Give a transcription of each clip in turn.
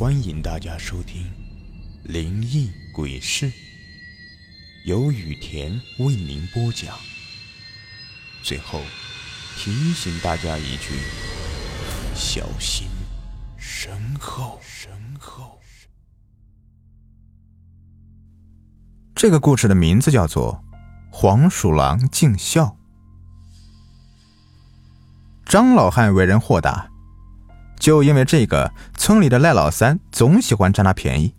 欢迎大家收听《灵异鬼事》，由雨田为您播讲。最后提醒大家一句：小心身后。身后。这个故事的名字叫做《黄鼠狼尽孝》。张老汉为人豁达。就因为这个，村里的赖老三总喜欢占他便宜。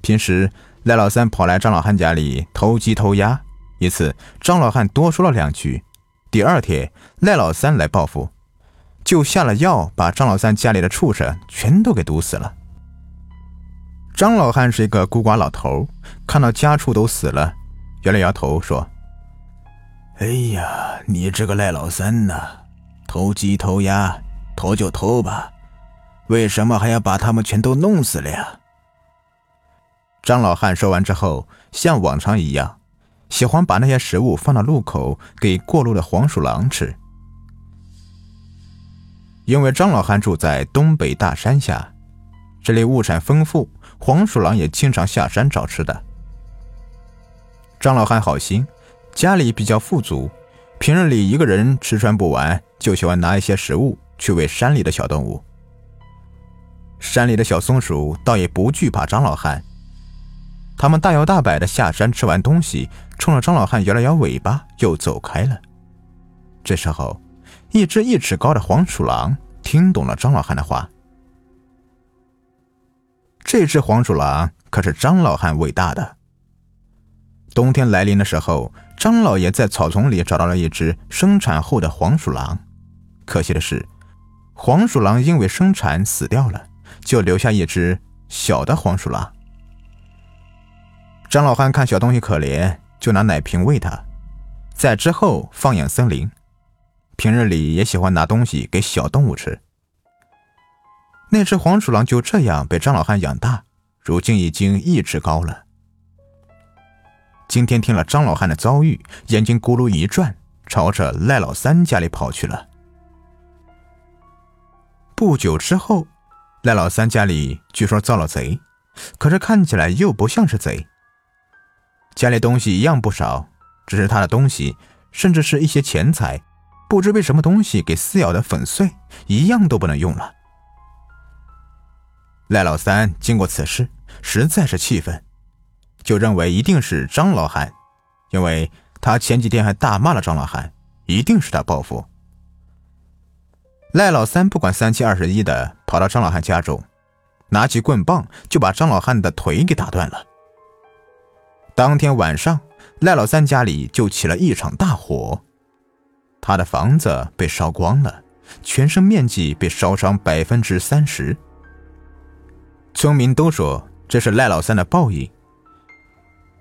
平时赖老三跑来张老汉家里偷鸡偷鸭，一次张老汉多说了两句，第二天赖老三来报复，就下了药，把张老三家里的畜生全都给毒死了。张老汉是一个孤寡老头，看到家畜都死了，摇了摇头说：“哎呀，你这个赖老三呐，偷鸡偷鸭，偷就偷吧。”为什么还要把他们全都弄死了呀？张老汉说完之后，像往常一样，喜欢把那些食物放到路口给过路的黄鼠狼吃。因为张老汉住在东北大山下，这里物产丰富，黄鼠狼也经常下山找吃的。张老汉好心，家里比较富足，平日里一个人吃穿不完，就喜欢拿一些食物去喂山里的小动物。山里的小松鼠倒也不惧怕张老汉，他们大摇大摆的下山，吃完东西，冲着张老汉摇了摇尾巴，又走开了。这时候，一只一尺高的黄鼠狼听懂了张老汉的话。这只黄鼠狼可是张老汉喂大的。冬天来临的时候，张老爷在草丛里找到了一只生产后的黄鼠狼，可惜的是，黄鼠狼因为生产死掉了。就留下一只小的黄鼠狼。张老汉看小东西可怜，就拿奶瓶喂它，在之后放养森林。平日里也喜欢拿东西给小动物吃。那只黄鼠狼就这样被张老汉养大，如今已经一尺高了。今天听了张老汉的遭遇，眼睛咕噜一转，朝着赖老三家里跑去了。不久之后。赖老三家里据说遭了贼，可是看起来又不像是贼。家里东西一样不少，只是他的东西，甚至是一些钱财，不知被什么东西给撕咬的粉碎，一样都不能用了。赖老三经过此事，实在是气愤，就认为一定是张老汉，因为他前几天还大骂了张老汉，一定是他报复。赖老三不管三七二十一的跑到张老汉家中，拿起棍棒就把张老汉的腿给打断了。当天晚上，赖老三家里就起了一场大火，他的房子被烧光了，全身面积被烧伤百分之三十。村民都说这是赖老三的报应。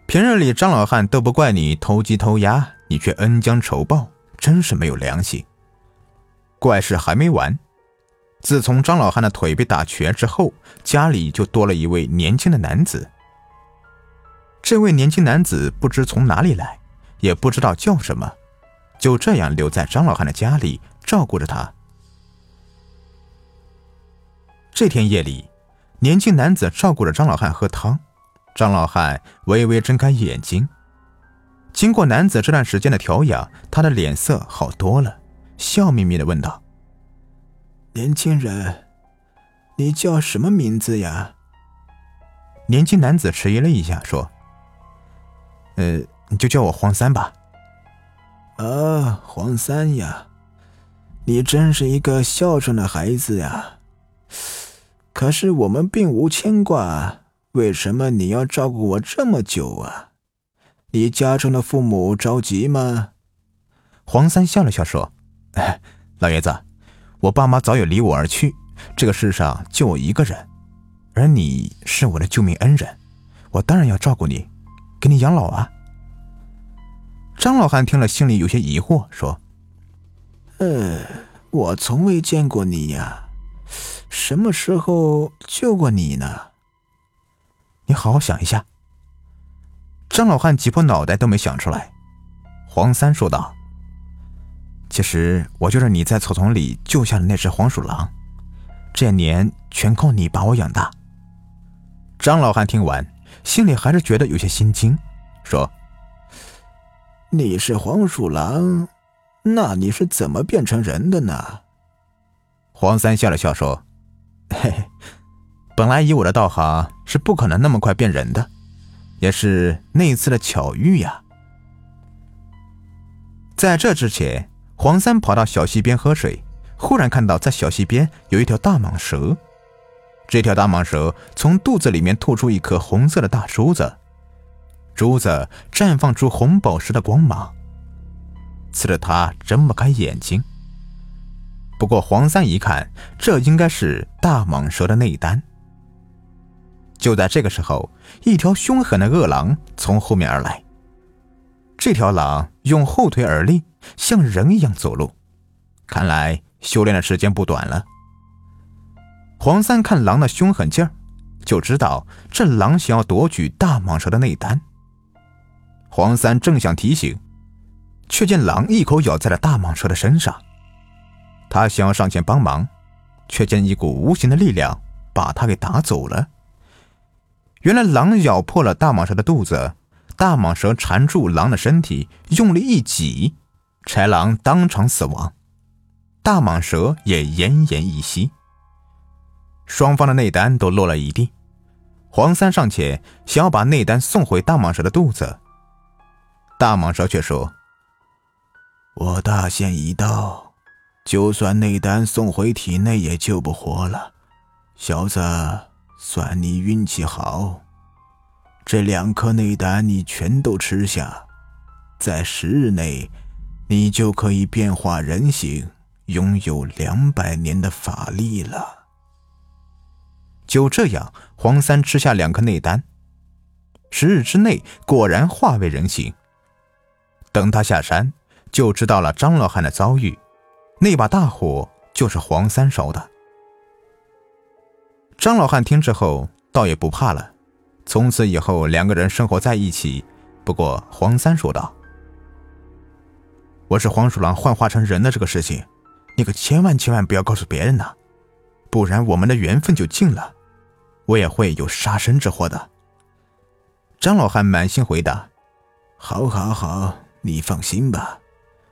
平日里张老汉都不怪你偷鸡偷鸭，你却恩将仇报，真是没有良心。怪事还没完，自从张老汉的腿被打瘸之后，家里就多了一位年轻的男子。这位年轻男子不知从哪里来，也不知道叫什么，就这样留在张老汉的家里照顾着他。这天夜里，年轻男子照顾着张老汉喝汤，张老汉微微睁开眼睛。经过男子这段时间的调养，他的脸色好多了。笑眯眯的问道：“年轻人，你叫什么名字呀？”年轻男子迟疑了一下，说：“呃，你就叫我黄三吧。”“啊，黄三呀，你真是一个孝顺的孩子呀。可是我们并无牵挂，为什么你要照顾我这么久啊？你家中的父母着急吗？”黄三笑了笑说。哎，老爷子，我爸妈早已离我而去，这个世上就我一个人，而你是我的救命恩人，我当然要照顾你，给你养老啊。张老汉听了，心里有些疑惑，说：“呃，我从未见过你呀，什么时候救过你呢？你好好想一下。”张老汉挤破脑袋都没想出来。黄三说道。其实我就是你在草丛里救下的那只黄鼠狼，这些年全靠你把我养大，张老汉听完，心里还是觉得有些心惊，说：“你是黄鼠狼，那你是怎么变成人的呢？”黄三笑了笑说：“嘿嘿，本来以我的道行是不可能那么快变人的，也是那一次的巧遇呀。”在这之前，黄三跑到小溪边喝水，忽然看到在小溪边有一条大蟒蛇。这条大蟒蛇从肚子里面吐出一颗红色的大珠子，珠子绽放出红宝石的光芒，刺得他睁不开眼睛。不过黄三一看，这应该是大蟒蛇的内丹。就在这个时候，一条凶狠的恶狼从后面而来。这条狼用后腿而立，像人一样走路，看来修炼的时间不短了。黄三看狼的凶狠劲儿，就知道这狼想要夺取大蟒蛇的内丹。黄三正想提醒，却见狼一口咬在了大蟒蛇的身上。他想要上前帮忙，却见一股无形的力量把他给打走了。原来狼咬破了大蟒蛇的肚子。大蟒蛇缠住狼的身体，用力一挤，豺狼当场死亡，大蟒蛇也奄奄一息。双方的内丹都落了一地。黄三上前想要把内丹送回大蟒蛇的肚子，大蟒蛇却说：“我大限已到，就算内丹送回体内也救不活了。小子，算你运气好。”这两颗内丹你全都吃下，在十日内，你就可以变化人形，拥有两百年的法力了。就这样，黄三吃下两颗内丹，十日之内果然化为人形。等他下山，就知道了张老汉的遭遇，那把大火就是黄三烧的。张老汉听之后，倒也不怕了。从此以后，两个人生活在一起。不过，黄三说道：“我是黄鼠狼幻化成人的这个事情，你可千万千万不要告诉别人呐，不然我们的缘分就尽了，我也会有杀身之祸的。”张老汉满心回答：“好，好，好，你放心吧，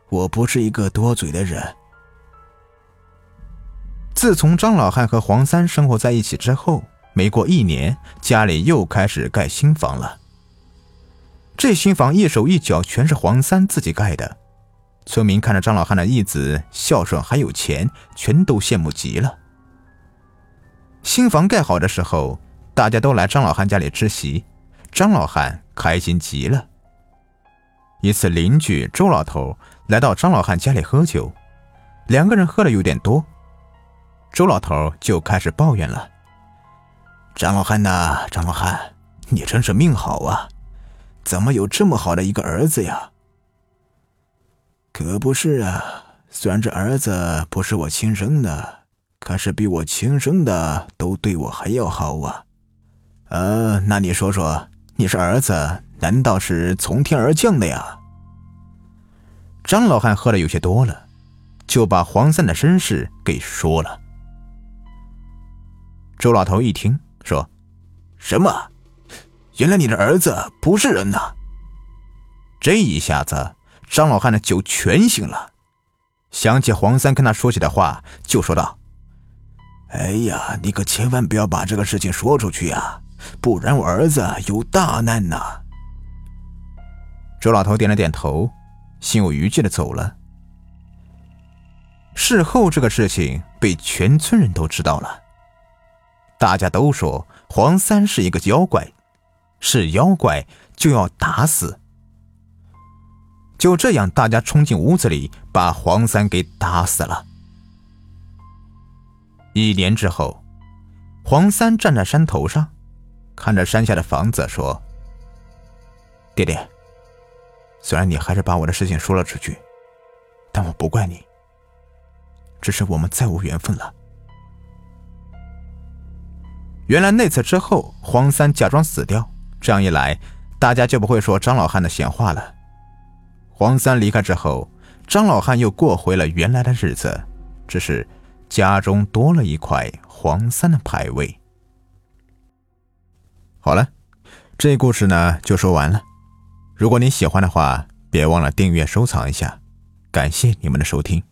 我不是一个多嘴的人。”自从张老汉和黄三生活在一起之后。没过一年，家里又开始盖新房了。这新房一手一脚全是黄三自己盖的。村民看着张老汉的义子孝顺还有钱，全都羡慕极了。新房盖好的时候，大家都来张老汉家里吃席，张老汉开心极了。一次，邻居周老头来到张老汉家里喝酒，两个人喝的有点多，周老头就开始抱怨了。张老汉呐，张老汉，你真是命好啊！怎么有这么好的一个儿子呀？可不是啊，虽然这儿子不是我亲生的，可是比我亲生的都对我还要好啊。呃，那你说说，你是儿子，难道是从天而降的呀？张老汉喝的有些多了，就把黄三的身世给说了。周老头一听。说：“什么？原来你的儿子不是人呐！”这一下子，张老汉的酒全醒了，想起黄三跟他说起的话，就说道：“哎呀，你可千万不要把这个事情说出去呀，不然我儿子有大难呐！”周老头点了点头，心有余悸的走了。事后，这个事情被全村人都知道了。大家都说黄三是一个妖怪，是妖怪就要打死。就这样，大家冲进屋子里，把黄三给打死了。一年之后，黄三站在山头上，看着山下的房子，说：“爹爹，虽然你还是把我的事情说了出去，但我不怪你，只是我们再无缘分了。”原来那次之后，黄三假装死掉，这样一来，大家就不会说张老汉的闲话了。黄三离开之后，张老汉又过回了原来的日子，只是家中多了一块黄三的牌位。好了，这故事呢就说完了。如果你喜欢的话，别忘了订阅、收藏一下。感谢你们的收听。